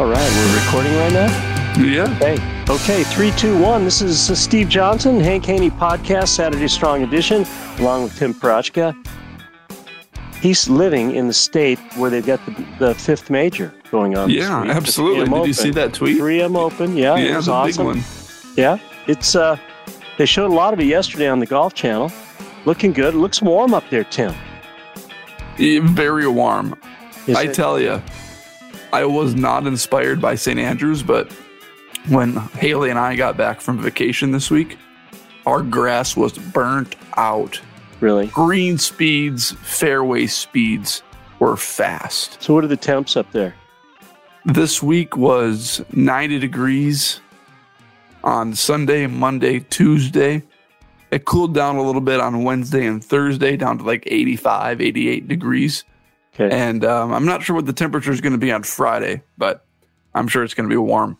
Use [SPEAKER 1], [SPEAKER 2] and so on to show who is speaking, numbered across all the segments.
[SPEAKER 1] All right, we're recording right now?
[SPEAKER 2] Yeah.
[SPEAKER 1] Okay. Okay, three, two, one. This is uh, Steve Johnson, Hank Haney Podcast, Saturday Strong Edition, along with Tim Parachka. He's living in the state where they've got the, the fifth major going on.
[SPEAKER 2] Yeah, absolutely. Did you see that tweet?
[SPEAKER 1] 3M Open, yeah.
[SPEAKER 2] Yeah,
[SPEAKER 1] it was awesome.
[SPEAKER 2] big one.
[SPEAKER 1] Yeah, it's uh, they showed a lot of it yesterday on the Golf Channel. Looking good. It looks warm up there, Tim.
[SPEAKER 2] Yeah, Very warm.
[SPEAKER 1] Is
[SPEAKER 2] I
[SPEAKER 1] it?
[SPEAKER 2] tell you, I was not inspired by St. Andrews, but when Haley and I got back from vacation this week, our grass was burnt out.
[SPEAKER 1] Really?
[SPEAKER 2] Green speeds, fairway speeds were fast.
[SPEAKER 1] So, what are the temps up there?
[SPEAKER 2] This week was 90 degrees on Sunday, Monday, Tuesday. It cooled down a little bit on Wednesday and Thursday, down to like 85, 88 degrees.
[SPEAKER 1] Okay.
[SPEAKER 2] And um, I'm not sure what the temperature is going to be on Friday, but I'm sure it's going to be warm.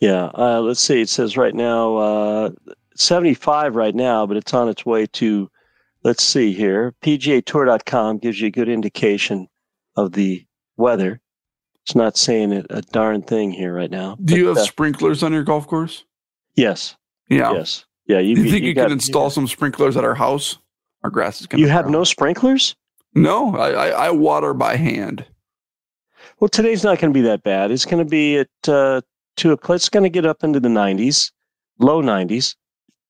[SPEAKER 1] Yeah, uh, let's see. It says right now uh, 75 right now, but it's on its way to, let's see here. PGAtour.com gives you a good indication of the weather. It's not saying it, a darn thing here right now.
[SPEAKER 2] Do you have
[SPEAKER 1] uh,
[SPEAKER 2] sprinklers on your golf course?
[SPEAKER 1] yes.
[SPEAKER 2] Yeah.
[SPEAKER 1] Yes. Yeah. You,
[SPEAKER 2] you think you,
[SPEAKER 1] got-
[SPEAKER 2] can install some sprinklers at our house? Our grass is going to
[SPEAKER 1] You have no sprinklers?
[SPEAKER 2] No, I, I, I water by hand.
[SPEAKER 1] Well, today's not going to be that bad. It's going to be at uh, to a place. It's going to get up into the 90s, low 90s.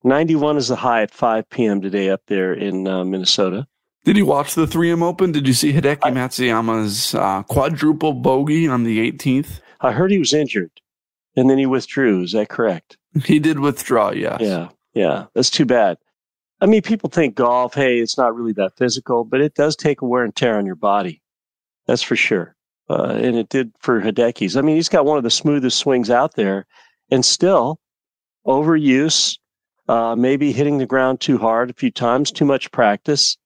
[SPEAKER 1] 91 is the high at 5 p.m. today up there in uh, Minnesota.
[SPEAKER 2] Did you watch the 3M Open? Did you see Hideki Matsuyama's uh, quadruple bogey on the 18th?
[SPEAKER 1] I heard he was injured, and then he withdrew. Is that correct?
[SPEAKER 2] He did withdraw, yes.
[SPEAKER 1] Yeah, yeah. That's too bad. I mean, people think golf, hey, it's not really that physical, but it does take a wear and tear on your body. That's for sure. Uh, and it did for Hideki's. I mean, he's got one of the smoothest swings out there, and still overuse, uh, maybe hitting the ground too hard a few times, too much practice.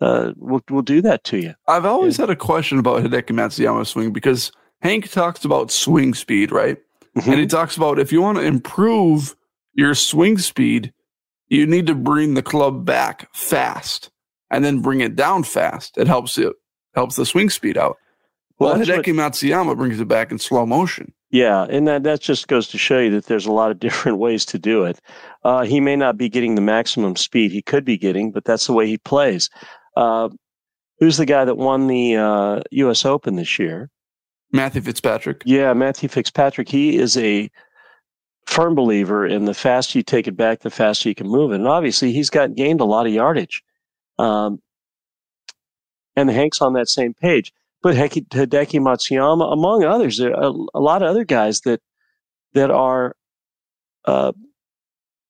[SPEAKER 1] Uh, will will do that to you.
[SPEAKER 2] I've always had a question about Hideki Matsuyama's swing because Hank talks about swing speed, right?
[SPEAKER 1] Mm-hmm.
[SPEAKER 2] And he talks about if you want to improve your swing speed, you need to bring the club back fast and then bring it down fast. It helps it helps the swing speed out. Well,
[SPEAKER 1] Well, that's what-
[SPEAKER 2] Matsuyama brings it back in slow motion.
[SPEAKER 1] Yeah, and that, that just goes to show you that there's a lot of different ways to do it. Uh, he may not be getting the maximum speed he could be getting, but that's the way he plays. Uh, who's the guy that won the uh, U.S. Open this year?
[SPEAKER 2] Matthew Fitzpatrick.
[SPEAKER 1] Yeah, Matthew Fitzpatrick. He is a firm believer in the faster you take it back, the faster you can move it. And obviously, he's got gained a lot of yardage. Um, and Hank's on that same page. But Hideki, Hideki Matsuyama, among others, there are a, a lot of other guys that that are, uh,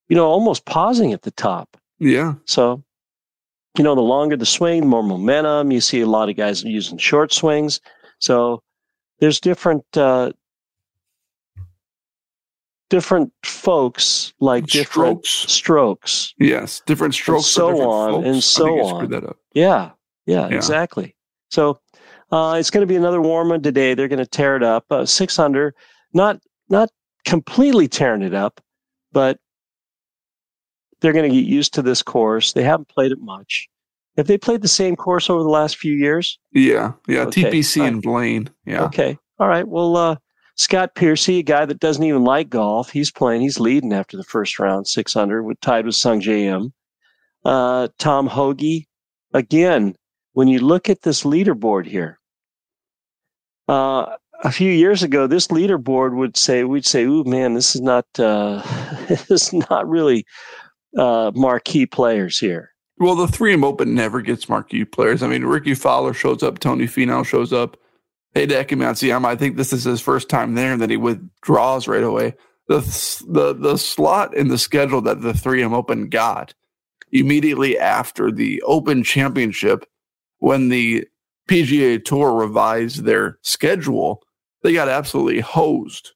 [SPEAKER 1] you know, almost pausing at the top.
[SPEAKER 2] Yeah.
[SPEAKER 1] So, you know, the longer the swing, the more momentum. You see a lot of guys using short swings. So there's different uh, different folks like different
[SPEAKER 2] Strokes.
[SPEAKER 1] strokes.
[SPEAKER 2] Yes. Different strokes.
[SPEAKER 1] and
[SPEAKER 2] so different
[SPEAKER 1] on
[SPEAKER 2] folks.
[SPEAKER 1] and so on. Yeah, yeah,
[SPEAKER 2] Yeah.
[SPEAKER 1] exactly. So uh, it's going to be another warm one today. They're going to tear it up. Uh, six under, not not completely tearing it up, but they're going to get used to this course. They haven't played it much. Have they played the same course over the last few years?
[SPEAKER 2] Yeah. Yeah.
[SPEAKER 1] Okay.
[SPEAKER 2] TPC and Blaine. Yeah.
[SPEAKER 1] Okay. All right. Well, uh, Scott Piercy, a guy that doesn't even like golf, he's playing. He's leading after the first round, 600, with, tied with Sungjae Im. Uh, Tom Hoge, again, when you look at this leaderboard here, uh, a few years ago, this leaderboard would say, we'd say, "Ooh, man, this is not, uh, this is not really uh, marquee players here."
[SPEAKER 2] Well, the 3M Open never gets marquee players. I mean, Rickie Fowler shows up, Tony Finau shows up, Hideki Matsuyama. I think this is his first time there, and then he withdraws right away. The the the slot in the schedule that the 3M Open got immediately after the Open Championship, when the PGA Tour revised their schedule, they got absolutely hosed.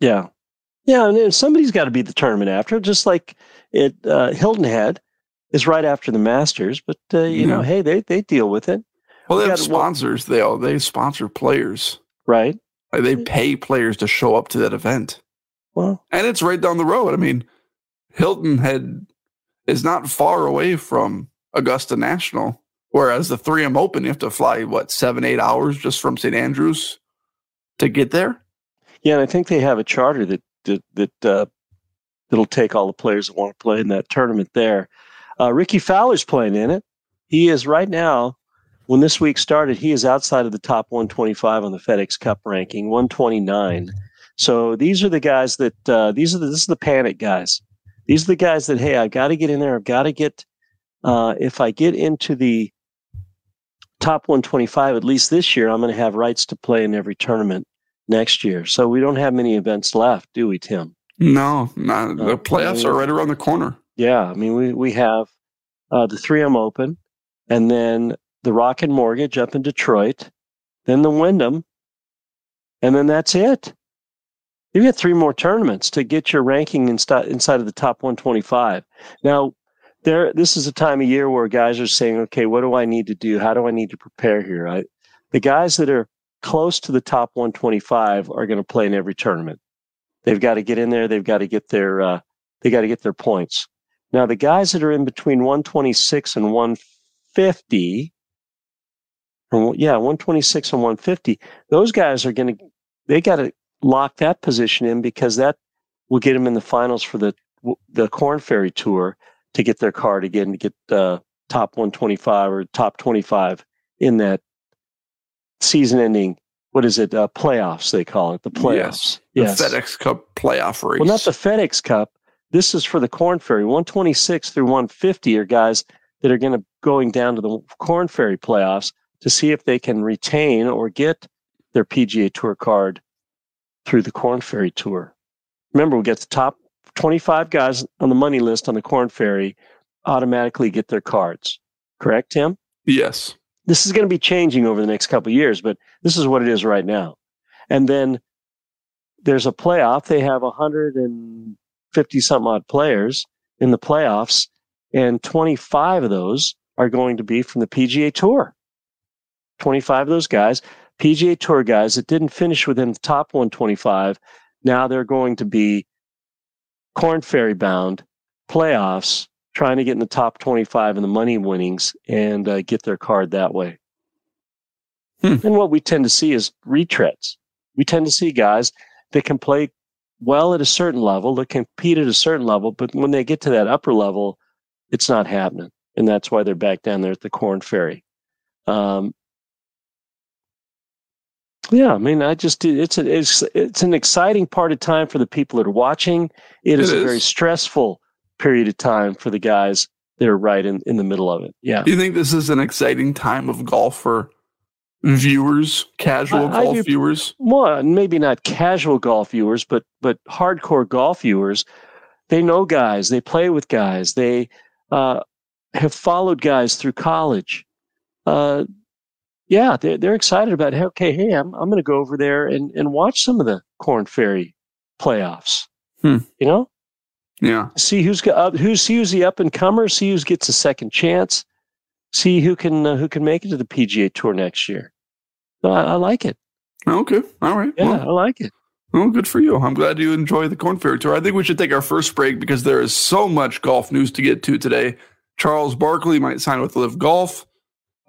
[SPEAKER 1] Yeah, yeah, and somebody's got to be the tournament after, just like it uh, Hilton Head is right after the Masters, but uh, you know, hey, they they deal with it.
[SPEAKER 2] Well, they have sponsors. They all they sponsor players,
[SPEAKER 1] right?
[SPEAKER 2] Like they pay players to show up to that event.
[SPEAKER 1] Well,
[SPEAKER 2] and it's right down the road. I mean, Hilton Head is not far away from Augusta National, whereas the 3M Open you have to fly what seven eight hours just from St Andrews to get there.
[SPEAKER 1] Yeah, and I think they have a charter that that that uh, that'll take all the players that want to play in that tournament there. Uh, Rickie Fowler's playing in it. He is right now. When this week started, he is outside of the top 125 on the FedEx Cup ranking, 129. So these are the guys that uh, these are the, this is the panic guys. These are the guys that hey, I've got to get in there. I've got to get. Uh, if I get into the top 125 at least this year, I'm going to have rights to play in every tournament next year. So we don't have many events left, do we, Tim?
[SPEAKER 2] No, not, the playoffs are right around the corner.
[SPEAKER 1] Yeah, I mean, we, we have uh, the 3M Open, and then the Rocket Mortgage up in Detroit, then the Wyndham, and then that's it. You've got three more tournaments to get your ranking inside inside of the top 125. Now, there, this is a time of year where guys are saying, "Okay, what do I need to do? How do I need to prepare here?" I, the guys that are close to the top 125 are going to play in every tournament. They've got to get in there. They've got to get their uh, they got to get their points. Now, the guys that are in between 126 and 150, yeah, 126 and 150, those guys are going to, they got to lock that position in because that will get them in the finals for the the Korn Ferry Tour to get their card again to get uh, top 125 or top 25 in that season-ending. What is it? Uh, playoffs they call it. The playoffs.
[SPEAKER 2] Yes. The yes. FedEx Cup playoff race.
[SPEAKER 1] Well, not the FedEx Cup. This is for the Korn Ferry. 126 through 150 are guys that are going to going down to the Korn Ferry playoffs to see if they can retain or get their PGA Tour card through the Korn Ferry Tour. Remember, we get the top 25 guys on the money list on the Korn Ferry automatically get their cards. Correct, Tim?
[SPEAKER 2] Yes.
[SPEAKER 1] This is going to be changing over the next couple years, but this is what it is right now. And then there's a playoff. They have 100 and 50 some odd players in the playoffs, and 25 of those are going to be from the PGA Tour. 25 of those guys, PGA Tour guys that didn't finish within the top 125, now they're going to be Korn Ferry bound playoffs, trying to get in the top 25 in the money winnings and uh, get their card that way. Hmm. And what we tend to see is retreads. We tend to see guys that can play well at a certain level, they compete at a certain level, but when they get to that upper level, it's not happening. And that's why they're back down there at the Korn Ferry. Um, yeah, I mean, I just it's a, it's it's an exciting part of time for the people that are watching. It, it is, is a very stressful period of time for the guys that are right in, in the middle of it. Yeah.
[SPEAKER 2] Do you think this is an exciting time of golf for viewers, casual I, golf I do, viewers?
[SPEAKER 1] Well, maybe not casual golf viewers, but but hardcore golf viewers. They know guys. They play with guys. They uh, have followed guys through college. Uh, yeah, they're they're excited about. Hey, okay, hey, I'm I'm going to go over there and and watch some of the Korn Ferry playoffs. Hmm. You know.
[SPEAKER 2] Yeah.
[SPEAKER 1] See who's got who's see who's the up and comer. See who gets a second chance see who can uh, who can make it to the PGA Tour next year. So I, I like it.
[SPEAKER 2] Okay, all right.
[SPEAKER 1] Yeah, well, I like it.
[SPEAKER 2] Well, good for you. I'm glad you enjoy the Korn Ferry Tour. I think we should take our first break because there is so much golf news to get to today. Charles Barkley might sign with LIV Golf.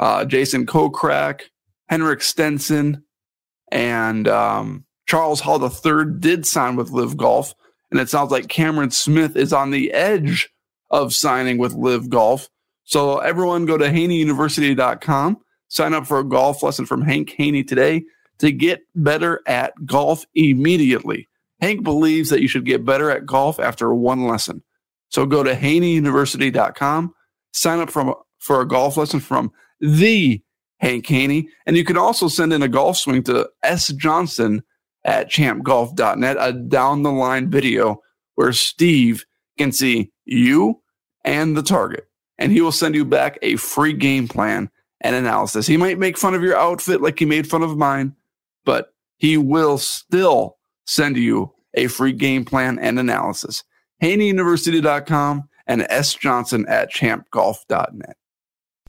[SPEAKER 2] Uh, Jason Kokrak, Henrik Stenson, and um, Charles Howell III did sign with LIV Golf, and it sounds like Cameron Smith is on the edge of signing with LIV Golf. So everyone go to haneyuniversity.com, sign up for a golf lesson from Hank Haney today to get better at golf immediately. Hank believes that you should get better at golf after one lesson. So go to haneyuniversity.com, sign up from, for a golf lesson from the Hank Haney, and you can also send in a golf swing to S. Johnson at champgolf.net, a down the line video where Steve can see you and the target, and he will send you back a free game plan and analysis. He might make fun of your outfit like he made fun of mine, but he will still send you a free game plan and analysis. HaneyUniversity.com and S. Johnson at champgolf.net.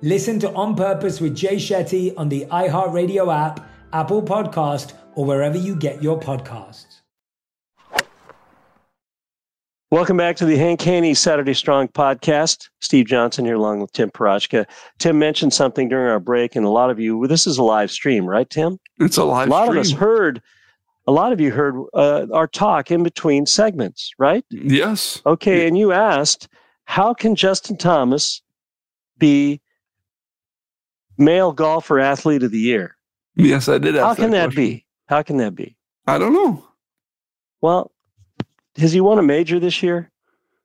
[SPEAKER 3] Listen to On Purpose with Jay Shetty on the iHeartRadio app, Apple Podcast, or wherever you get your podcasts.
[SPEAKER 1] Welcome back to the Hank Haney Saturday Strong podcast. Steve Johnson here along with Tim Parochka. Tim mentioned something during our break, and a lot of you, this is a live stream, right, Tim?
[SPEAKER 2] It's a live
[SPEAKER 1] A lot
[SPEAKER 2] stream.
[SPEAKER 1] of us heard, a lot of you heard uh, our talk in between segments, right?
[SPEAKER 2] Yes.
[SPEAKER 1] Okay, and you asked, how can Justin Thomas be male golfer athlete of the year?
[SPEAKER 2] Yes, I did
[SPEAKER 1] How can that,
[SPEAKER 2] question.
[SPEAKER 1] be? How can that be?
[SPEAKER 2] I don't know.
[SPEAKER 1] Well, has he won a major this year?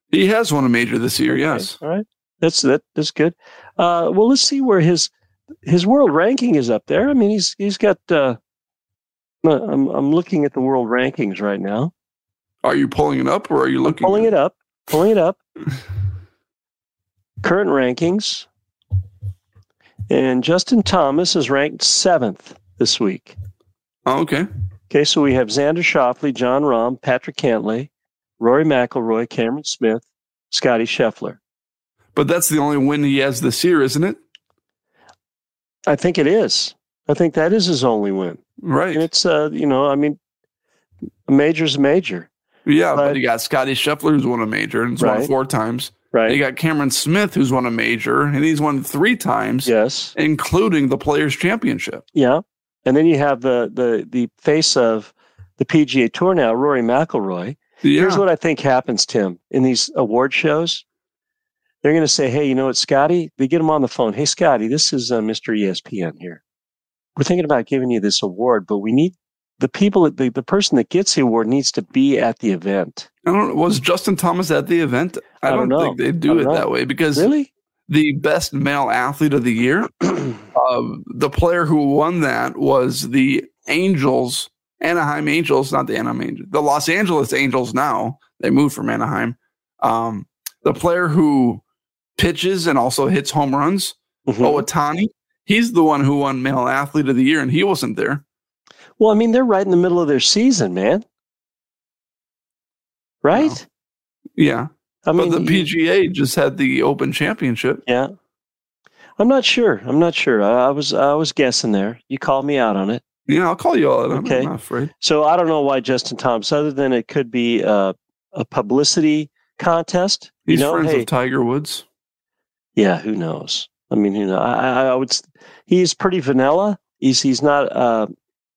[SPEAKER 2] He has won a major this year, yes.
[SPEAKER 1] All right. That's that that's good. Uh, well, let's see where his his world ranking is up there. I mean, he's he's got. Uh, I'm I'm looking at the world rankings right now.
[SPEAKER 2] Are you pulling it up or are you looking?
[SPEAKER 1] Pulling it up. Pulling it up. Current rankings. And Justin Thomas is ranked seventh this week.
[SPEAKER 2] Oh, okay.
[SPEAKER 1] Okay, so we have Xander Schauffele, Jon Rahm, Patrick Cantlay, Rory McIlroy, Cameron Smith, Scotty Scheffler.
[SPEAKER 2] But that's the only win he has this year, isn't it?
[SPEAKER 1] I think it is. I think that is his only win.
[SPEAKER 2] Right.
[SPEAKER 1] And it's uh, you know, I mean, a major's a major,
[SPEAKER 2] yeah, but,
[SPEAKER 1] but-
[SPEAKER 2] you got Scotty Scheffler who's won a major and he's won four times.
[SPEAKER 1] Right?
[SPEAKER 2] You got Cameron Smith who's won a major and he's won three times,
[SPEAKER 1] yes,
[SPEAKER 2] including the Players Championship.
[SPEAKER 1] yeah. And then you have the the the face of the PGA Tour now, Rory McIlroy.
[SPEAKER 2] Yeah.
[SPEAKER 1] Here's what I think happens, Tim, in these award shows. They're going to say, "Hey, you know what, Scotty?" They get him on the phone. "Hey, Scotty, this is uh, Mr. ESPN here. We're thinking about giving you this award, but we need the people. that- The the person that gets the award needs to be at the event."
[SPEAKER 2] I don't know. Was Justin Thomas at the event? I,
[SPEAKER 1] I
[SPEAKER 2] don't,
[SPEAKER 1] don't
[SPEAKER 2] think they do it
[SPEAKER 1] know.
[SPEAKER 2] that way because
[SPEAKER 1] Really?
[SPEAKER 2] the best male athlete of the year, uh, the player who won that was the Angels, Anaheim Angels, not the Anaheim Angels, the Los Angeles Angels now. They moved from Anaheim. Um, the player who pitches and also hits home runs,
[SPEAKER 1] Mhm.
[SPEAKER 2] Ohtani, he's the one who won male athlete of the year, and he wasn't there.
[SPEAKER 1] Well, I mean, they're right in the middle of their season, man. Right?
[SPEAKER 2] Yeah.
[SPEAKER 1] I
[SPEAKER 2] But
[SPEAKER 1] mean,
[SPEAKER 2] the
[SPEAKER 1] you-
[SPEAKER 2] PGA just had the Open Championship.
[SPEAKER 1] yeah. I'm not sure. I'm not sure. I, I was I was guessing there. You called me out on it.
[SPEAKER 2] Yeah, I'll call you all. I'm,
[SPEAKER 1] Okay.
[SPEAKER 2] I'm not afraid.
[SPEAKER 1] So I don't know why Justin Thomas, other than it could be uh, a publicity contest.
[SPEAKER 2] He's
[SPEAKER 1] you know,
[SPEAKER 2] friends
[SPEAKER 1] hey,
[SPEAKER 2] with Tiger Woods.
[SPEAKER 1] Yeah, who knows? I mean, you know, I, I would. He's pretty vanilla. He's he's not. Uh,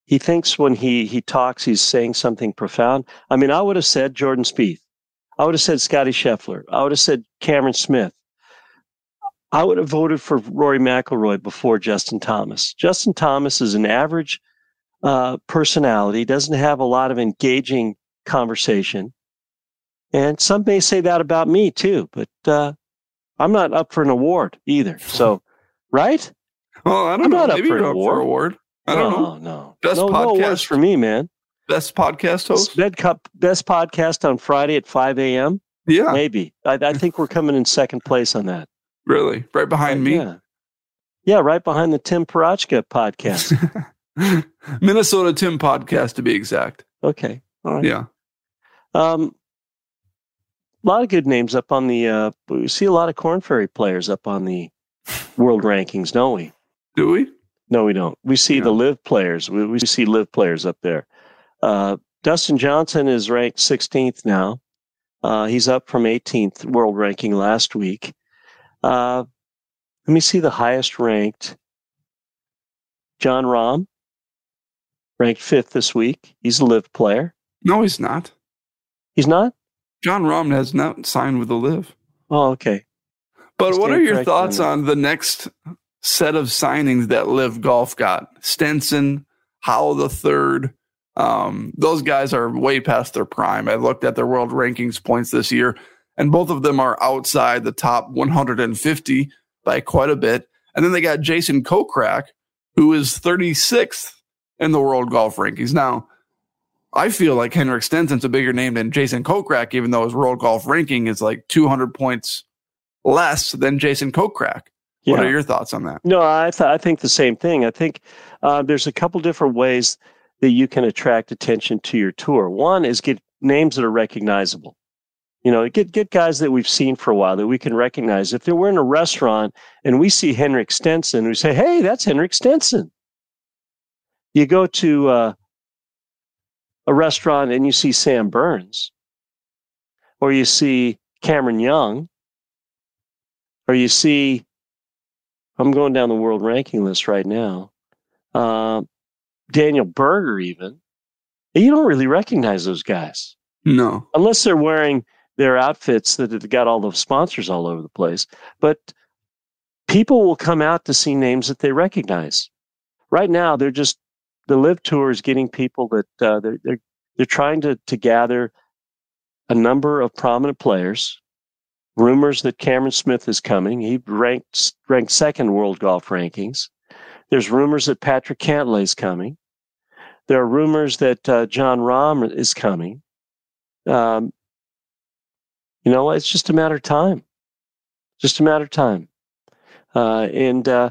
[SPEAKER 1] he thinks when he he talks, he's saying something profound. I mean, I would have said Jordan Spieth. I would have said Scotty Scheffler. I would have said Cameron Smith. I would have voted for Rory McIlroy before Justin Thomas. Justin Thomas is an average uh, personality, doesn't have a lot of engaging conversation. And some may say that about me too, but uh, I'm not up for an award either. So, right?
[SPEAKER 2] Well, I don't
[SPEAKER 1] I'm
[SPEAKER 2] know.
[SPEAKER 1] not up for an
[SPEAKER 2] up for
[SPEAKER 1] award.
[SPEAKER 2] Award. I don't
[SPEAKER 1] no,
[SPEAKER 2] know.
[SPEAKER 1] No,
[SPEAKER 2] Best
[SPEAKER 1] no, no
[SPEAKER 2] podcast.
[SPEAKER 1] awards for me, man.
[SPEAKER 2] Best podcast host.
[SPEAKER 1] Best, cup, best podcast on Friday at 5 a.m.
[SPEAKER 2] Yeah,
[SPEAKER 1] Maybe. I, I think we're coming in second place on that.
[SPEAKER 2] really, right behind me.
[SPEAKER 1] Yeah. Yeah, right behind the Tim Parachka podcast.
[SPEAKER 2] Minnesota Tim podcast to be exact.
[SPEAKER 1] Okay. All right.
[SPEAKER 2] Yeah.
[SPEAKER 1] Um, a lot of good names up on the. Uh, we see a lot of Korn Ferry players up on the world rankings, don't we?
[SPEAKER 2] Do we?
[SPEAKER 1] No, we don't. We see the LIV players. We, we see LIV players up there. Uh, Dustin Johnson is ranked 16th now. Uh, he's up from 18th world ranking last week. Uh, let me see the highest ranked. Jon Rahm, ranked fifth this week. He's a LIV player.
[SPEAKER 2] No, he's not.
[SPEAKER 1] He's not?
[SPEAKER 2] Jon Rahm has not signed with the LIV.
[SPEAKER 1] Oh, okay.
[SPEAKER 2] But what are your thoughts
[SPEAKER 1] on
[SPEAKER 2] on the next set of signings that LIV Golf got? Stenson, Howell the third. Um, those guys are way past their prime. I looked at their world rankings points this year, and both of them are outside the top 150 by quite a bit. And then they got Jason Kokrak, who is 36th in the world golf rankings. Now, I feel like Henrik Stenson's a bigger name than Jason Kokrak, even though his world golf ranking is like 200 points less than Jason Kokrak. What
[SPEAKER 1] Yeah.
[SPEAKER 2] are your thoughts on that?
[SPEAKER 1] No, I th- I think the same thing. I think uh, there's a couple different ways that you can attract attention to your tour. One is get names that are recognizable. You know, get get guys that we've seen for a while that we can recognize. If we're in a restaurant and we see Henrik Stenson, we say, "Hey, that's Henrik Stenson." You go to uh, a restaurant and you see Sam Burns, or you see Cameron Young, or you see I'm going down the world ranking list right now. Uh, Daniel Berger, even. You don't really recognize those guys
[SPEAKER 2] No.
[SPEAKER 1] unless they're wearing their outfits that have got all the sponsors all over the place. But people will come out to see names that they recognize. Right now, they're just the LIV tour is getting people that uh, they're they're they're trying to to gather a number of prominent players. Rumors that Cameron Smith is coming. He ranked ranked second world golf rankings. There's rumors that Patrick Cantlay is coming. There are rumors that uh, Jon Rahm is coming. Um, you know, it's just a matter of time. Just a matter of time. Uh, and uh,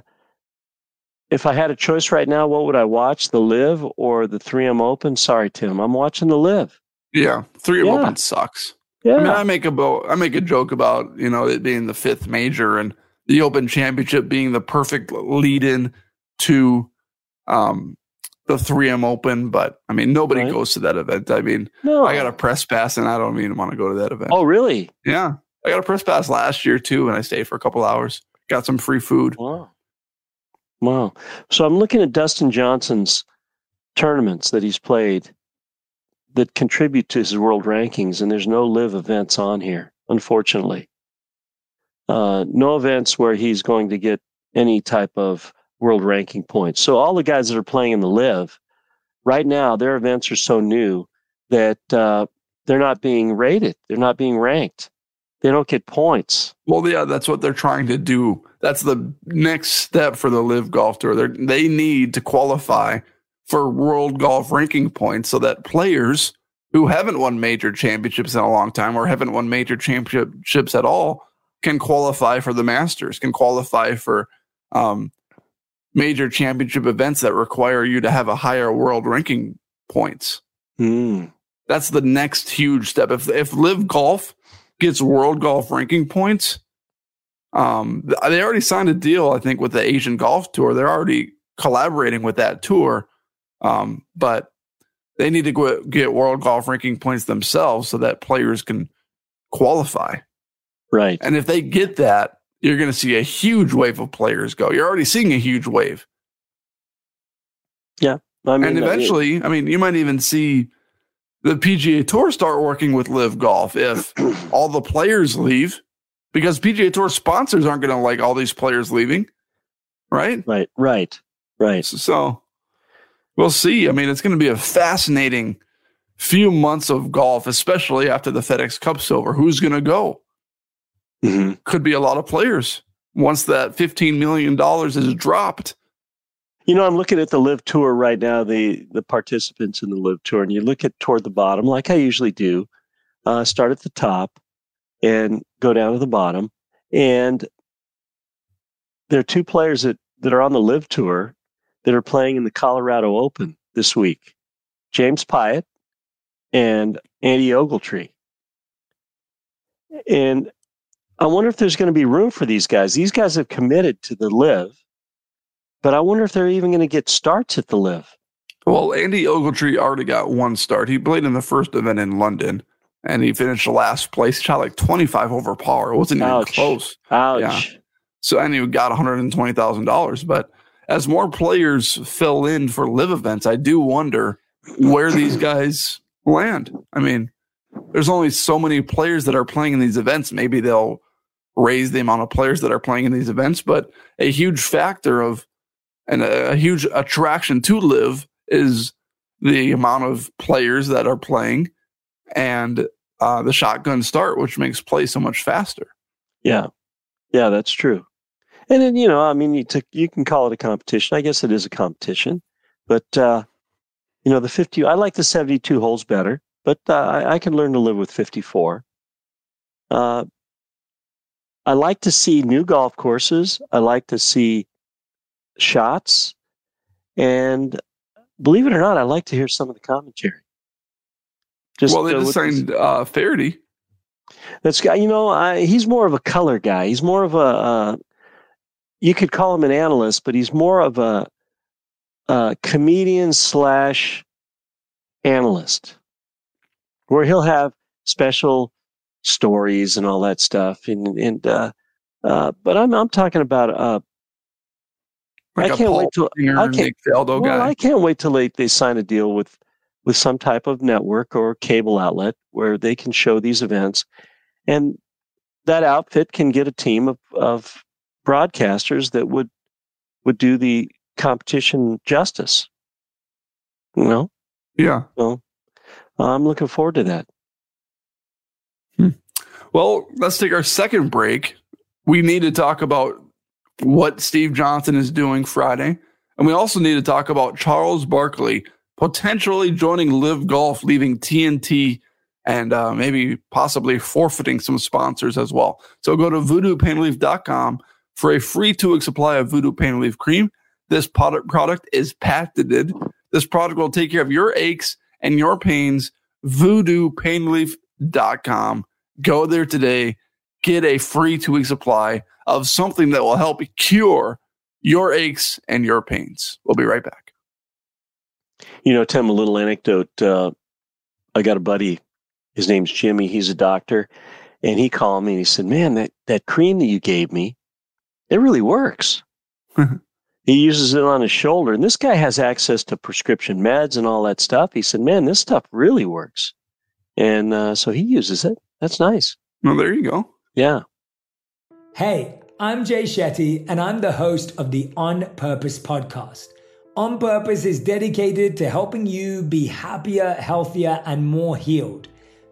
[SPEAKER 1] if I had a choice right now, what would I watch? The LIV or the 3M Open? Sorry, Tim, I'm watching the LIV.
[SPEAKER 2] Yeah. Three of
[SPEAKER 1] Yeah.
[SPEAKER 2] Open sucks.
[SPEAKER 1] Yeah.
[SPEAKER 2] I mean, I make a bo- I make a joke about you know it being the fifth major and the Open Championship being the perfect lead-in to um, the 3M Open, but I mean nobody
[SPEAKER 1] Right.
[SPEAKER 2] goes to that event. I mean,
[SPEAKER 1] no.
[SPEAKER 2] I got a press pass and I don't even want to go to that event.
[SPEAKER 1] Oh, really?
[SPEAKER 2] Yeah, I got a press pass last year too, and I stayed for a couple hours. Got some free food.
[SPEAKER 1] Wow. Wow. So I'm looking at Dustin Johnson's tournaments that he's played that contribute to his world rankings, and there's no LIV events on here, unfortunately. Uh, no events where he's going to get any type of world ranking points. So all the guys that are playing in the LIV right now, their events are so new that uh, they're not being rated. They're not being ranked. They don't get points.
[SPEAKER 2] Well, yeah, that's what they're trying to do. That's the next step for the LIV Golf Tour. They're, they need to qualify for world golf ranking points so that players who haven't won major championships in a long time or haven't won major championships at all can qualify for the Masters, can qualify for um, major championship events that require you to have a higher world ranking points.
[SPEAKER 1] Hmm.
[SPEAKER 2] That's the next huge step. If if LIV Golf gets world golf ranking points, um, they already signed a deal, I think, with the Asian Golf Tour. They're already collaborating with that tour, um, but they need to go, get world golf ranking points themselves so that players can qualify.
[SPEAKER 1] Right.
[SPEAKER 2] And if they get that, you're going to see a huge wave of players go. You're already seeing a huge wave.
[SPEAKER 1] Yeah. I mean,
[SPEAKER 2] and eventually, I mean, you might even see the PGA Tour start working with LIV Golf if all the players leave, because PGA Tour sponsors aren't going to like all these players leaving, right?
[SPEAKER 1] Right, right, right.
[SPEAKER 2] So we'll see. I mean, it's going to be a fascinating few months of golf, especially after the FedEx Cup's over. Who's going to go?
[SPEAKER 1] Mm-hmm.
[SPEAKER 2] Could be a lot of players once that $15 million is dropped.
[SPEAKER 1] You know, I'm looking at the LIV Tour right now, the the participants in the LIV Tour, and you look at toward the bottom, like I usually do. Uh, start at the top and go down to the bottom, and there are two players that that are on the LIV Tour that are playing in the Colorado Open this week: James Piot and Andy Ogletree. And I wonder if there's going to be room for these guys. These guys have committed to the LIV but I wonder if they're even going to get starts at the LIV.
[SPEAKER 2] Well, Andy Ogletree already got one start. He played in the first event in London, and he finished last place. Shot like twenty five over par. It wasn't
[SPEAKER 1] Ouch.
[SPEAKER 2] even close.
[SPEAKER 1] Ouch.
[SPEAKER 2] Yeah. So and he got one hundred and twenty thousand dollars. But as more players fill in for LIV events, I do wonder where these guys land. I mean, there's only so many players that are playing in these events. Maybe they'll raise the amount of players that are playing in these events, but a huge factor of and a, a huge attraction to LIV is the amount of players that are playing and uh, the shotgun start, which makes play so much faster.
[SPEAKER 1] Yeah, yeah, that's true. And then you know, I mean, you took you can call it a competition. I guess it is a competition, but uh, you know, the fifty. I like the seventy-two holes better, but uh, I, I, can learn to live with fifty-four. Uh, I like to see new golf courses. I like to see shots. And believe it or not, I like to hear some of the commentary.
[SPEAKER 2] Just, well, they just signed uh, Feherty.
[SPEAKER 1] That's guy. You know, I, he's more of a color guy. He's more of a. You could call him an analyst, but he's more of a, a comedian slash analyst, where he'll have special stories and all that stuff. And and uh, uh, but I'm I'm talking about uh,
[SPEAKER 2] like
[SPEAKER 1] I can't wait till I can't, well,
[SPEAKER 2] guy.
[SPEAKER 1] I can't wait till they, they sign a deal with with some type of network or cable outlet where they can show these events, and that outfit can get a team of, of broadcasters that would would do the competition justice. You know?
[SPEAKER 2] Yeah.
[SPEAKER 1] So I'm looking forward to that.
[SPEAKER 2] Well, let's take our second break. We need to talk about what Steve Johnson is doing Friday. And we also need to talk about Charles Barkley potentially joining LIV Golf, leaving TNT, and uh, maybe possibly forfeiting some sponsors as well. So go to voodoopainrelief.com for a free two week supply of Voodoo Pain Relief Cream. This product, product is patented. This product will take care of your aches and your pains. VoodooPainRelief.com. Go there today. Get a free two week supply of something that will help cure your aches and your pains. We'll be right back.
[SPEAKER 1] You know, Tim, a little anecdote. Uh, I got a buddy. His name's Jimmy. He's a doctor, and he called me and he said, "Man, that that cream that you gave me, it really works." he uses it on his shoulder, and this guy has access to prescription meds and all that stuff. He said, "Man, this stuff really works," and uh, so he uses it. That's nice.
[SPEAKER 2] Well, there you go.
[SPEAKER 1] Yeah.
[SPEAKER 3] Hey, I'm Jay Shetty, and I'm the host of the On Purpose podcast. On Purpose is dedicated to helping you be happier, healthier, and more healed.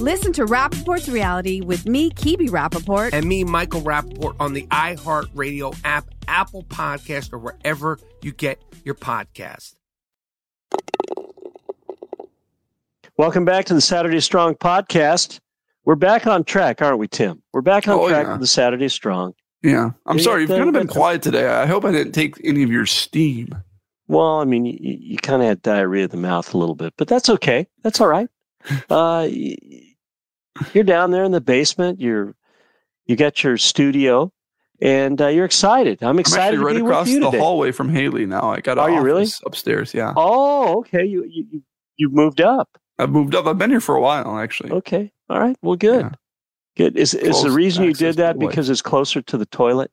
[SPEAKER 4] Listen to Rappaport's reality with me, Kibi Rappaport.
[SPEAKER 5] and me, Michael Rappaport, on the iHeartRadio app, Apple Podcast, or wherever you get your podcast.
[SPEAKER 1] Welcome back to the Saturday Strong podcast. We're back on track, aren't we, Tim? We're back on
[SPEAKER 2] Oh,
[SPEAKER 1] track
[SPEAKER 2] yeah.
[SPEAKER 1] with the Saturday Strong.
[SPEAKER 2] Yeah. I'm
[SPEAKER 1] Yeah,
[SPEAKER 2] sorry. You've kind of been quiet today. I hope I didn't take any of your steam.
[SPEAKER 1] Well, I mean, you, you kind of had diarrhea of the mouth a little bit, but that's okay. That's all right. Uh, you're down there in the basement. You're you got your studio, and uh, you're excited. I'm
[SPEAKER 2] I'm
[SPEAKER 1] excited to
[SPEAKER 2] right across the
[SPEAKER 1] today.
[SPEAKER 2] hallway from Haley now. I got
[SPEAKER 1] Are you really?
[SPEAKER 2] upstairs. Yeah.
[SPEAKER 1] Oh, okay. You you you- moved up.
[SPEAKER 2] I've moved up. I've been here for a while, actually.
[SPEAKER 1] Okay. All right. Well, good.
[SPEAKER 2] Yeah.
[SPEAKER 1] Good. Is is the reason you did that because it's closer to the toilet?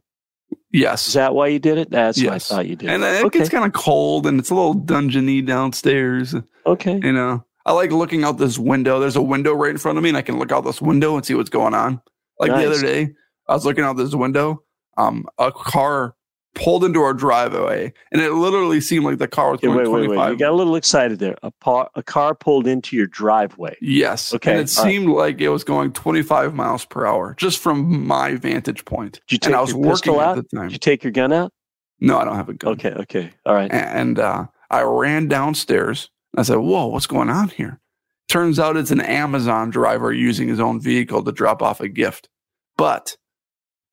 [SPEAKER 2] Yes.
[SPEAKER 1] Is that why you did it? That's what I
[SPEAKER 2] yes.
[SPEAKER 1] thought you did.
[SPEAKER 2] And it
[SPEAKER 1] okay.
[SPEAKER 2] gets kind of cold and it's a little dungeony downstairs.
[SPEAKER 1] okay.
[SPEAKER 2] You know, I like looking out this window. There's a window right in front of me, and I can look out this window and see what's going on. Like the other day, I was looking out this window. Um, a car pulled into our driveway, and it literally seemed like the car was
[SPEAKER 1] Okay,
[SPEAKER 2] going
[SPEAKER 1] wait, wait,
[SPEAKER 2] 25.
[SPEAKER 1] wait. You got a little excited there. A, par- a car pulled into your driveway.
[SPEAKER 2] yes.
[SPEAKER 1] Okay,
[SPEAKER 2] And it
[SPEAKER 1] all right.
[SPEAKER 2] seemed like it was going 25 miles per hour, just from my vantage point.
[SPEAKER 1] Did you take
[SPEAKER 2] and I was
[SPEAKER 1] your
[SPEAKER 2] working
[SPEAKER 1] pistol
[SPEAKER 2] at the time.
[SPEAKER 1] Did you take your gun out?
[SPEAKER 2] No, I don't have a gun.
[SPEAKER 1] Okay, okay. All right.
[SPEAKER 2] And uh, I ran downstairs. I said, Whoa, what's going on here? Turns out it's an Amazon driver using his own vehicle to drop off a gift. But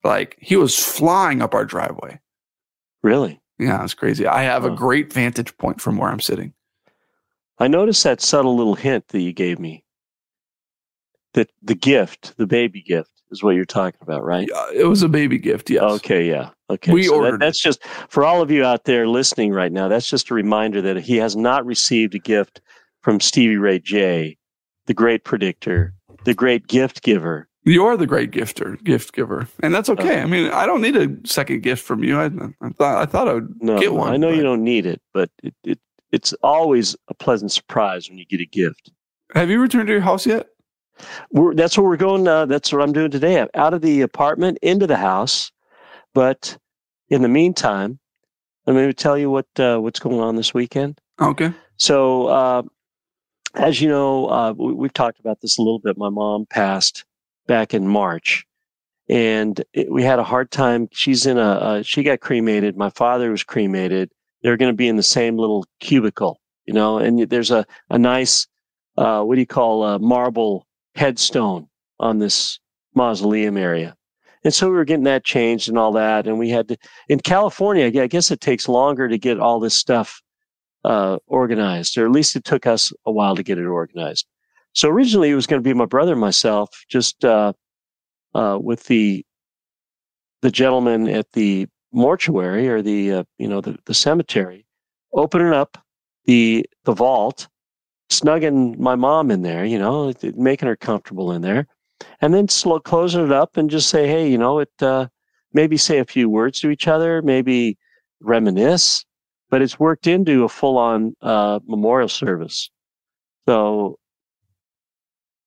[SPEAKER 2] like he was flying up our driveway.
[SPEAKER 1] Really?
[SPEAKER 2] Yeah, it's crazy. I have a great vantage point from where I'm sitting.
[SPEAKER 1] I noticed that subtle little hint that you gave me. That the gift, the baby gift, is what you're talking about, right?
[SPEAKER 2] Uh, it was a baby gift, yes.
[SPEAKER 1] Okay, yeah. Okay.
[SPEAKER 2] We
[SPEAKER 1] so
[SPEAKER 2] ordered it.
[SPEAKER 1] that's just for all of you out there listening right now, that's just a reminder that he has not received a gift from Stevie Ray J, the great predictor, the great gift giver.
[SPEAKER 2] You're the great gifter, gift giver, and that's okay. I mean, I don't need a second gift from you. I, I thought I thought I would
[SPEAKER 1] No,
[SPEAKER 2] get one.
[SPEAKER 1] I know you don't need it, but it, it it's always a pleasant surprise when you get a gift.
[SPEAKER 2] Have you returned to your house yet?
[SPEAKER 1] We're, that's where we're going. Uh, that's what I'm doing today. I'm out of the apartment into the house, but in the meantime, let me tell you what uh, what's going on this weekend.
[SPEAKER 2] Okay.
[SPEAKER 1] So, uh, as you know, uh, we, we've talked about this a little bit. My mom passed back in March, and it, we had a hard time. She's in a uh, she got cremated. My father was cremated. They're going to be in the same little cubicle, you know. And there's a a nice uh, what do you call a marble headstone on this mausoleum area. And so we were getting that changed and all that. And we had to, in California, I guess it takes longer to get all this stuff uh, organized, or at least it took us a while to get it organized. So originally it was going to be my brother and myself, just uh, uh, with the the gentleman at the mortuary or the uh, you know the, the cemetery, opening up the the vault, snugging my mom in there, you know, making her comfortable in there, and then slow closing it up and just say, hey, you know, it uh, maybe say a few words to each other, maybe reminisce, but it's worked into a full on uh, memorial service. So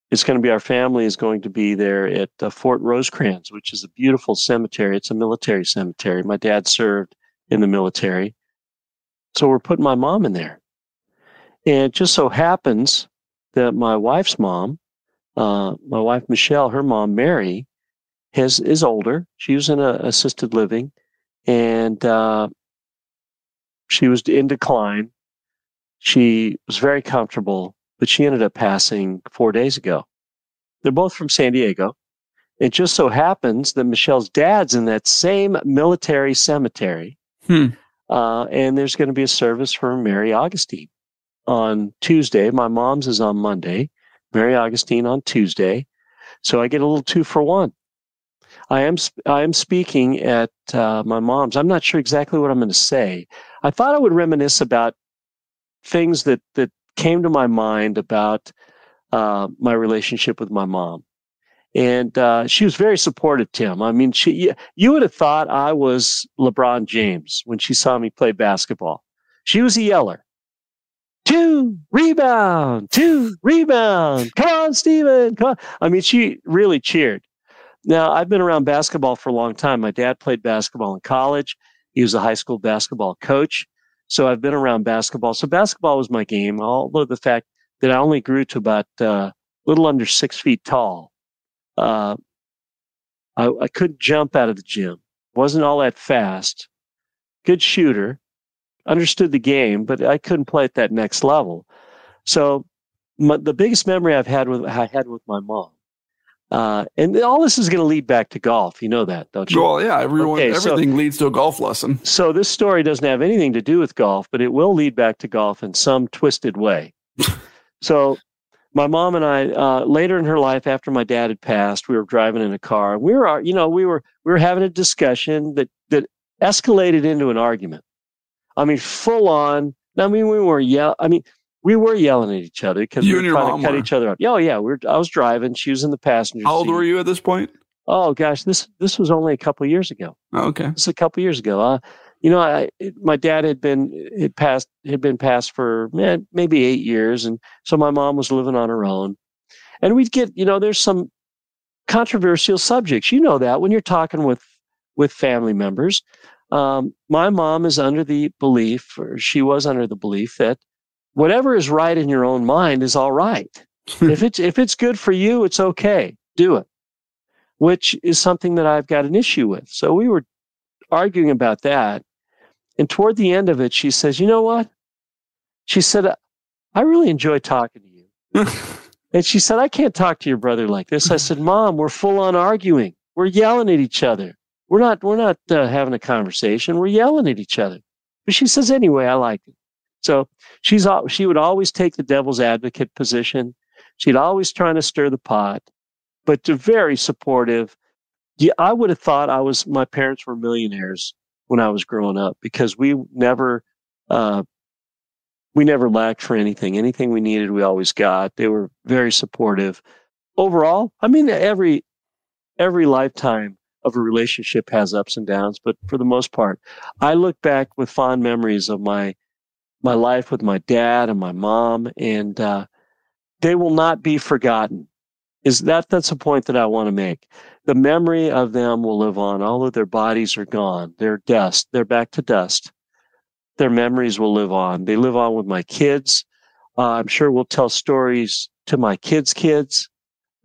[SPEAKER 1] it's going to be our family is going to be there at uh, Fort Rosecrans, which is a beautiful cemetery. It's a military cemetery. My dad served in the military. So we're putting my mom in there. And it just so happens that my wife's mom, uh, my wife Michelle, her mom Mary, has is older. She was in a assisted living, and uh, she was in decline. She was very comfortable, but she ended up passing four days ago. They're both from San Diego. It just so happens that Michelle's dad's in that same military cemetery,
[SPEAKER 2] Hmm.
[SPEAKER 1] uh, and there's going to be a service for Mary Augustine on Tuesday. My mom's is on Monday. Mary Augustine on Tuesday. So I get a little two for one. I am I am speaking at uh, my mom's. I'm not sure exactly what I'm going to say. I thought I would reminisce about things that that came to my mind about uh, my relationship with my mom, and uh, she was very supportive. Tim, I mean, she you would have thought I was LeBron James when she saw me play basketball. She was a yeller. Two rebound, two rebound. Come on, Steven. Come on. I mean, she really cheered. Now, I've been around basketball for a long time. My dad played basketball in college. He was a high school basketball coach. So I've been around basketball. So basketball was my game, although the fact that I only grew to about uh, a little under six feet tall. Uh, I, I couldn't jump out of the gym. Wasn't all that fast. Good shooter. Understood the game, but I couldn't play at that next level. So my, the biggest memory I've had with I had with my mom uh, and all this is going to lead back to golf. You know that, don't you?
[SPEAKER 2] Well, yeah. Everyone, okay, everything so, leads to a golf lesson.
[SPEAKER 1] So this story doesn't have anything to do with golf, but it will lead back to golf in some twisted way. so my mom and I, uh, later in her life, after my dad had passed, we were driving in a car. We were, you know, we were we were having a discussion that that escalated into an argument. I mean, full on. I mean, we were yeah. I mean, we were yelling at each other because we were trying to cut were. each other up. Oh yeah, we are I was driving. She was in the passenger.
[SPEAKER 2] How old
[SPEAKER 1] seat.
[SPEAKER 2] were you at this point?
[SPEAKER 1] Oh gosh, this this was only a couple years ago.
[SPEAKER 2] Oh, okay,
[SPEAKER 1] this is a couple years ago. Uh, you know, I it, my dad had been had passed had been passed for man, maybe eight years, and so my mom was living on her own, and we'd get you know there's some controversial subjects. You know that when you're talking with with family members. Um, my mom is under the belief, or she was under the belief that whatever is right in your own mind is all right. if it's if it's good for you, it's okay. Do it. Which is something that I've got an issue with. So we were arguing about that. And toward the end of it, she says, You know what? She said, I really enjoy talking to you. and she said, I can't talk to your brother like this. I said, Mom, we're full on arguing. We're yelling at each other. We're not, we're not uh, having a conversation. We're yelling at each other. But she says, Anyway, I like it. So she's she would always take the devil's advocate position. She'd always trying to stir the pot, but very supportive. Yeah, I would have thought I was my parents were millionaires when I was growing up because we never uh, we never lacked for anything. Anything we needed, we always got. They were very supportive. Overall, I mean, every every lifetime of a relationship has ups and downs, but for the most part, I look back with fond memories of my my life with my dad and my mom, and uh, they will not be forgotten. Is that that's a point that I want to make? The memory of them will live on, although their bodies are gone. They're dust. They're back to dust. Their memories will live on. They live on with my kids. Uh, I'm sure we'll tell stories to my kids' kids,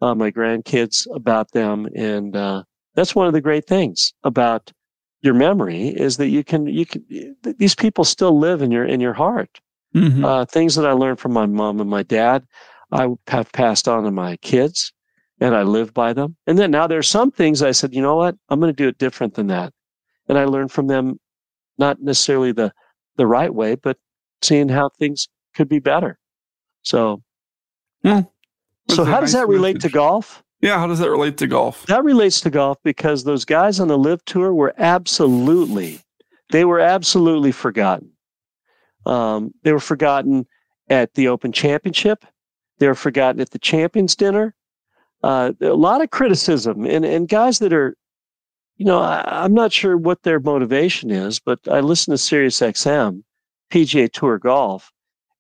[SPEAKER 1] uh, my grandkids about them, and uh, that's one of the great things about your memory is that you can you can these people still live in your in your heart. Mm-hmm. Uh, things that I learned from my mom and my dad, I have passed on to my kids, and I live by them. And then now there's some things I said, you know what, I'm going to do it different than that, and I learned from them, not necessarily the the right way, but seeing how things could be better. So,
[SPEAKER 2] yeah.
[SPEAKER 1] so how nice does that relate message. to golf?
[SPEAKER 2] Yeah, how does that relate to golf?
[SPEAKER 1] That relates to golf because those guys on the LIV tour were absolutely, they were absolutely forgotten. Um, they were forgotten at the Open Championship. They were forgotten at the Champions Dinner. Uh, a lot of criticism and, and guys that are, you know, I, am not sure what their motivation is, but I listen to Sirius XM, PGA Tour Golf,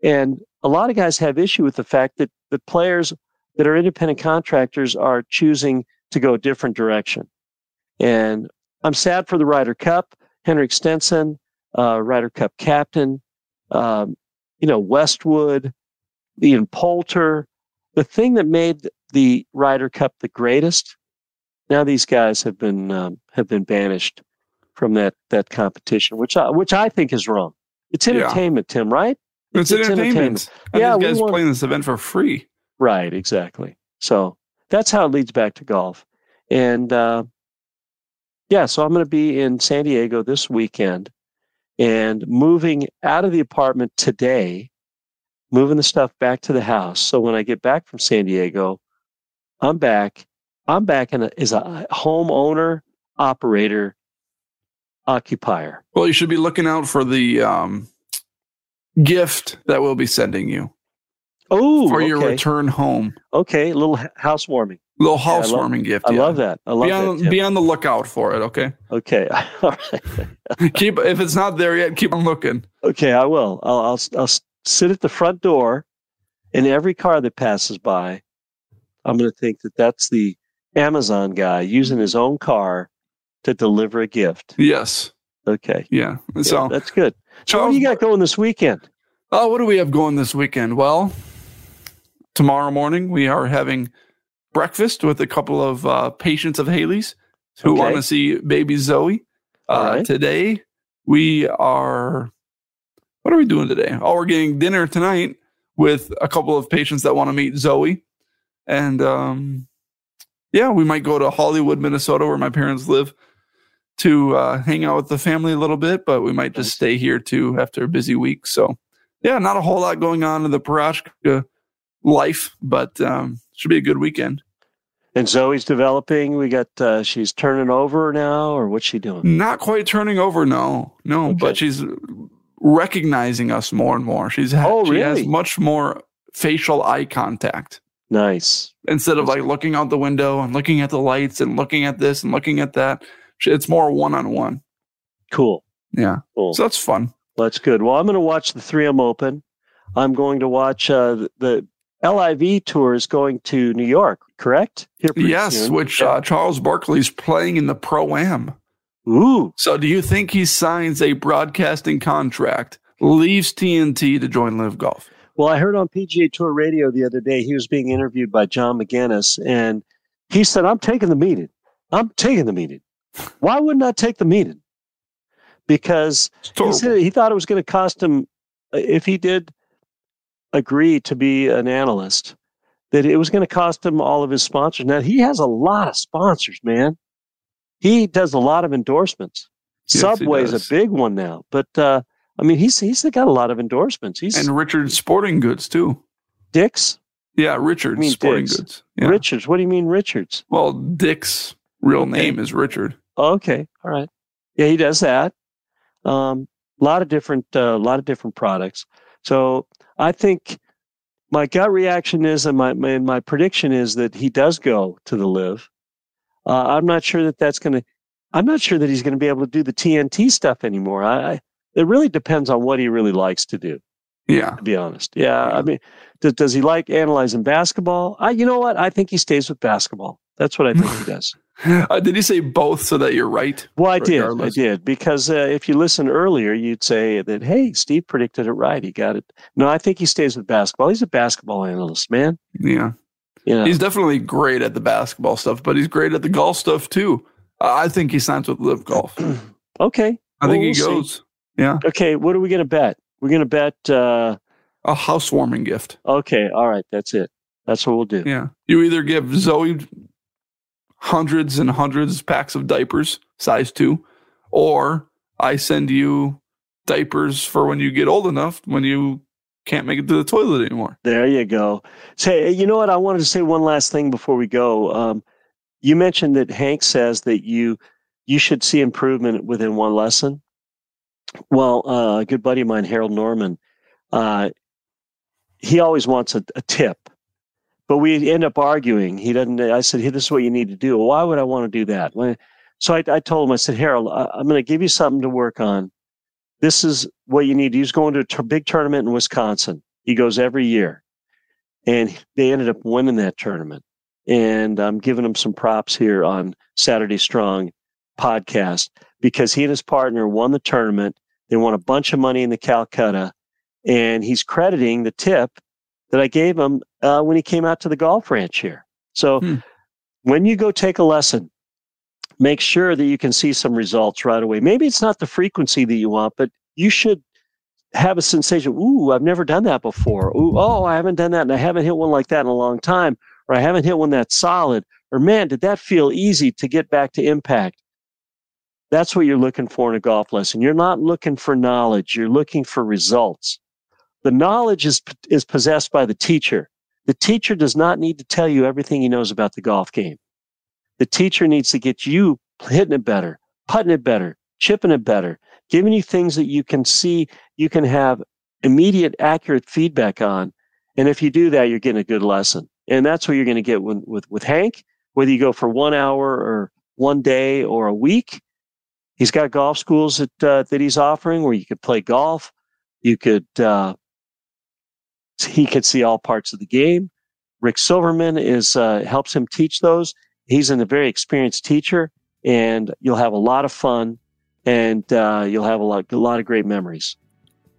[SPEAKER 1] and a lot of guys have issue with the fact that the players that our independent contractors are choosing to go a different direction. And I'm sad for the Ryder Cup, Henrik Stenson, uh, Ryder Cup captain, um, you know, Westwood, Ian Poulter. The thing that made the Ryder Cup the greatest, now these guys have been um, have been banished from that that competition, which I, which I think is wrong. It's entertainment, yeah. Tim, right?
[SPEAKER 2] It's, it's entertainment. entertainment. yeah, these guys want, playing this event for free.
[SPEAKER 1] Right, exactly. So that's how it leads back to golf. And uh, yeah, so I'm going to be in San Diego this weekend and moving out of the apartment today moving the stuff back to the house. So when I get back from San Diego, I'm back. I'm back in a, as a homeowner, operator, occupier.
[SPEAKER 2] Well, you should be looking out for the um, gift that we'll be sending you.
[SPEAKER 1] Oh,
[SPEAKER 2] for your
[SPEAKER 1] okay.
[SPEAKER 2] return home.
[SPEAKER 1] Okay, a little housewarming.
[SPEAKER 2] Little
[SPEAKER 1] Yeah, I love-
[SPEAKER 2] housewarming gift.
[SPEAKER 1] I
[SPEAKER 2] yeah.
[SPEAKER 1] love that. I love
[SPEAKER 2] be
[SPEAKER 1] that.
[SPEAKER 2] on,
[SPEAKER 1] Tim.
[SPEAKER 2] be on the lookout for it. Okay.
[SPEAKER 1] Okay. All right.
[SPEAKER 2] keep if it's not there yet, keep on looking.
[SPEAKER 1] Okay, I will. I'll, I'll I'll sit at the front door, in every car that passes by, I'm going to think that that's the Amazon guy using his own car to deliver a gift.
[SPEAKER 2] Yes.
[SPEAKER 1] Okay.
[SPEAKER 2] Yeah.
[SPEAKER 1] Yeah,
[SPEAKER 2] So,
[SPEAKER 1] that's good. So what
[SPEAKER 2] Charles-
[SPEAKER 1] do you got going this weekend?
[SPEAKER 2] oh, what do we have going this weekend? Well, tomorrow morning we are having breakfast with a couple of uh, patients of Haley's who
[SPEAKER 1] Okay.
[SPEAKER 2] want to see baby Zoe. Uh,
[SPEAKER 1] right.
[SPEAKER 2] Today we are. What are we doing today? Oh, we're getting dinner tonight with a couple of patients that want to meet Zoe, and um, yeah, we might go to Hollywood, Minnesota, where my parents live, to uh, hang out with the family a little bit. But we might just stay here too after a busy week. So yeah, not a whole lot going on in the Parashka life, but um, should be a good weekend.
[SPEAKER 1] And Zoe's developing. We got uh, she's turning over now, or what's she doing?
[SPEAKER 2] Not quite turning over, no, no,
[SPEAKER 1] Okay.
[SPEAKER 2] but she's recognizing us more and more. She's ha-
[SPEAKER 1] Oh,
[SPEAKER 2] she has much more facial eye contact
[SPEAKER 1] Nice.
[SPEAKER 2] instead of like looking out the window and looking at the lights and looking at this and looking at that. It's more one on one.
[SPEAKER 1] Cool.
[SPEAKER 2] Yeah,
[SPEAKER 1] Cool.
[SPEAKER 2] so that's fun.
[SPEAKER 1] That's good. Well, I'm going to watch the 3M Open. I'm going to watch uh, the LIV tour is going to New York, correct? Here
[SPEAKER 2] Yes,
[SPEAKER 1] soon.
[SPEAKER 2] which
[SPEAKER 1] Yeah.
[SPEAKER 2] uh, Charles Barkley's playing in the pro am.
[SPEAKER 1] Ooh,
[SPEAKER 2] So, do you think he signs a broadcasting contract, leaves TNT to join LIV Golf?
[SPEAKER 1] Well, I heard on PGA Tour Radio the other day, he was being interviewed by John Maginnes, and he said, I'm taking the meeting. I'm taking the meeting. Why wouldn't I take the meeting? Because he said he thought it was going to cost him, uh, if he did agree to be an analyst, that it was going to cost him all of his sponsors. Now, he has a lot of sponsors, man. He does a lot of endorsements.
[SPEAKER 2] Yes,
[SPEAKER 1] Subway's a big one now, but uh, I mean, he's he's got a lot of endorsements. He's
[SPEAKER 2] and Richard Sporting Goods too.
[SPEAKER 1] Dick's.
[SPEAKER 2] Yeah, Richard
[SPEAKER 1] You mean
[SPEAKER 2] Sporting
[SPEAKER 1] Dick's?
[SPEAKER 2] Goods. Yeah.
[SPEAKER 1] Richards. What do you mean Richards?
[SPEAKER 2] Well, Dick's real
[SPEAKER 1] Okay.
[SPEAKER 2] name is Richard.
[SPEAKER 1] Okay, all right. Yeah, he does that. Um, a lot of different, a lot of different products. So I think my gut reaction is, and my my, my prediction is that he does go to the LIV. Uh, I'm not sure that that's going to. I'm not sure that he's going to be able to do the TNT stuff anymore. I, I it really depends on what he really likes to do.
[SPEAKER 2] Yeah.
[SPEAKER 1] To be honest, yeah. I mean, does, does he like analyzing basketball? I, you know what? I think he stays with basketball. That's what I think he does.
[SPEAKER 2] Uh, did he say both so that you're right?
[SPEAKER 1] Well, I did. I did because uh, if you listen earlier, you'd say that, "Hey, Steve predicted it right. He got it." No, I think he stays with basketball. He's a basketball analyst, man.
[SPEAKER 2] Yeah.
[SPEAKER 1] Yeah.
[SPEAKER 2] He's definitely great at the basketball stuff, but he's great at the golf stuff too. Uh, I think he signs with LIV Golf.
[SPEAKER 1] okay.
[SPEAKER 2] I think he
[SPEAKER 1] we'll see.
[SPEAKER 2] goes. Yeah.
[SPEAKER 1] Okay. What are we going to bet? We're going to bet. Uh,
[SPEAKER 2] A housewarming gift.
[SPEAKER 1] okay. All right. That's it. That's what we'll do.
[SPEAKER 2] Yeah. You either give Zoe hundreds and hundreds packs of diapers, size two, or I send you diapers for when you get old enough when you can't make it to the toilet anymore.
[SPEAKER 1] There you go. Say, you know what? I wanted to say one last thing before we go. Um, you mentioned that Hank says that you you should see improvement within one lesson. Well, uh, a good buddy of mine, Harold Norman, uh, he always wants a, a tip, but we end up arguing. He doesn't. I said, "Hey, this is what you need to do." Why would I want to do that? So I, I told him, I said, Harold, I, I'm going to give you something to work on. This is what you need. He's going to a big tournament in Wisconsin. He goes every year, and they ended up winning that tournament. And I'm giving him some props here on Saturday Strong podcast because he and his partner won the tournament. They won a bunch of money in the Calcutta, and he's crediting the tip that I gave him uh, when he came out to the golf ranch here. So
[SPEAKER 2] Hmm.
[SPEAKER 1] when you go take a lesson, make sure that you can see some results right away. Maybe it's not the frequency that you want, but you should have a sensation. Ooh, I've never done that before. Ooh, oh, I haven't done that, and I haven't hit one like that in a long time, or I haven't hit one that's solid, or man, did that feel easy to get back to impact? That's what you're looking for in a golf lesson. You're not looking for knowledge. You're looking for results. The knowledge is, is possessed by the teacher. The teacher does not need to tell you everything he knows about the golf game. The teacher needs to get you hitting it better, putting it better, chipping it better, giving you things that you can see, you can have immediate, accurate feedback on. And if you do that, you're getting a good lesson. And that's what you're going to get with, with, with Hank, whether you go for one hour or one day or a week. He's got golf schools that, uh, that he's offering where you could play golf. You could, uh, he could see all parts of the game. Rick Silverman is, uh, helps him teach those. He's a very experienced teacher and you'll have a lot of fun and, uh, you'll have a lot, a lot of great memories.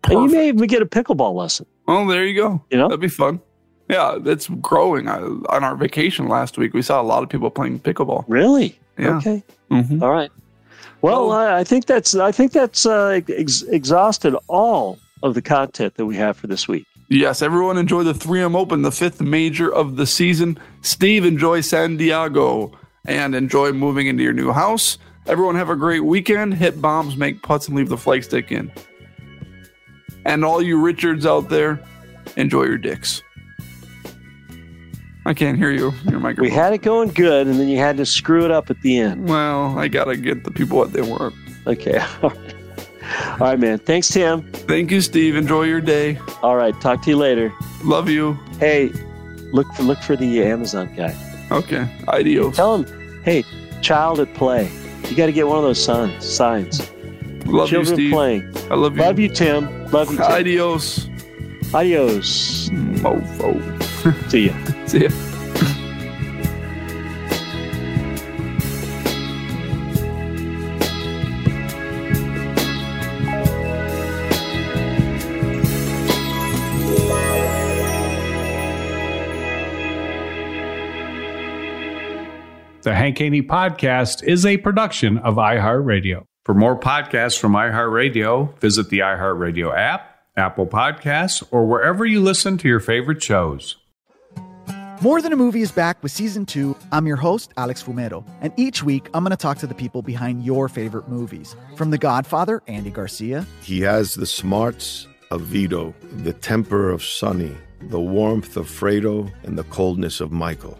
[SPEAKER 1] Perfect. And you may even get a pickleball lesson.
[SPEAKER 2] Oh, there you go.
[SPEAKER 1] You know,
[SPEAKER 2] that'd be fun. Yeah, it's growing. on our vacation last week, we saw a lot of people playing pickleball.
[SPEAKER 1] Really?
[SPEAKER 2] Yeah.
[SPEAKER 1] Okay. Mm-hmm. All right. Well, well I think that's I think that's uh, ex- exhausted all of the content that we have for this week.
[SPEAKER 2] Yes, everyone enjoy the 3M Open, the fifth major of the season. Steve, enjoy San Diego and enjoy moving into your new house. Everyone have a great weekend. Hit bombs, make putts, and leave the flag stick in. And all you Richards out there, enjoy your dicks. I can't hear you. Your microphone.
[SPEAKER 1] We had it going good, and then you had to screw it up at the end.
[SPEAKER 2] Well, I gotta get the people what they want.
[SPEAKER 1] Okay. All right, man. Thanks, Tim.
[SPEAKER 2] Thank you, Steve. Enjoy your day.
[SPEAKER 1] All right. Talk to you later.
[SPEAKER 2] Love you.
[SPEAKER 1] Hey, look for look for the Amazon guy.
[SPEAKER 2] Okay. Adios.
[SPEAKER 1] Tell him, hey, child at play. You got to get one of those signs. Signs.
[SPEAKER 2] Love
[SPEAKER 1] Children
[SPEAKER 2] you, Steve.
[SPEAKER 1] playing.
[SPEAKER 2] I love you.
[SPEAKER 1] Love you, Tim. Love you. Tim.
[SPEAKER 2] Adios.
[SPEAKER 1] Adios.
[SPEAKER 2] Mofo.
[SPEAKER 1] See ya.
[SPEAKER 2] See ya.
[SPEAKER 6] The Hank Haney Podcast is a production of iHeartRadio. For more podcasts from iHeartRadio, visit the iHeartRadio app, Apple Podcasts, or wherever you listen to your favorite shows.
[SPEAKER 7] More Than a Movie is back with season two. I'm your host, Alex Fumero, and each week I'm going to talk to the people behind your favorite movies. From The Godfather, Andy Garcia.
[SPEAKER 8] He has the smarts of Vito, the temper of Sonny, the warmth of Fredo, and the coldness of Michael.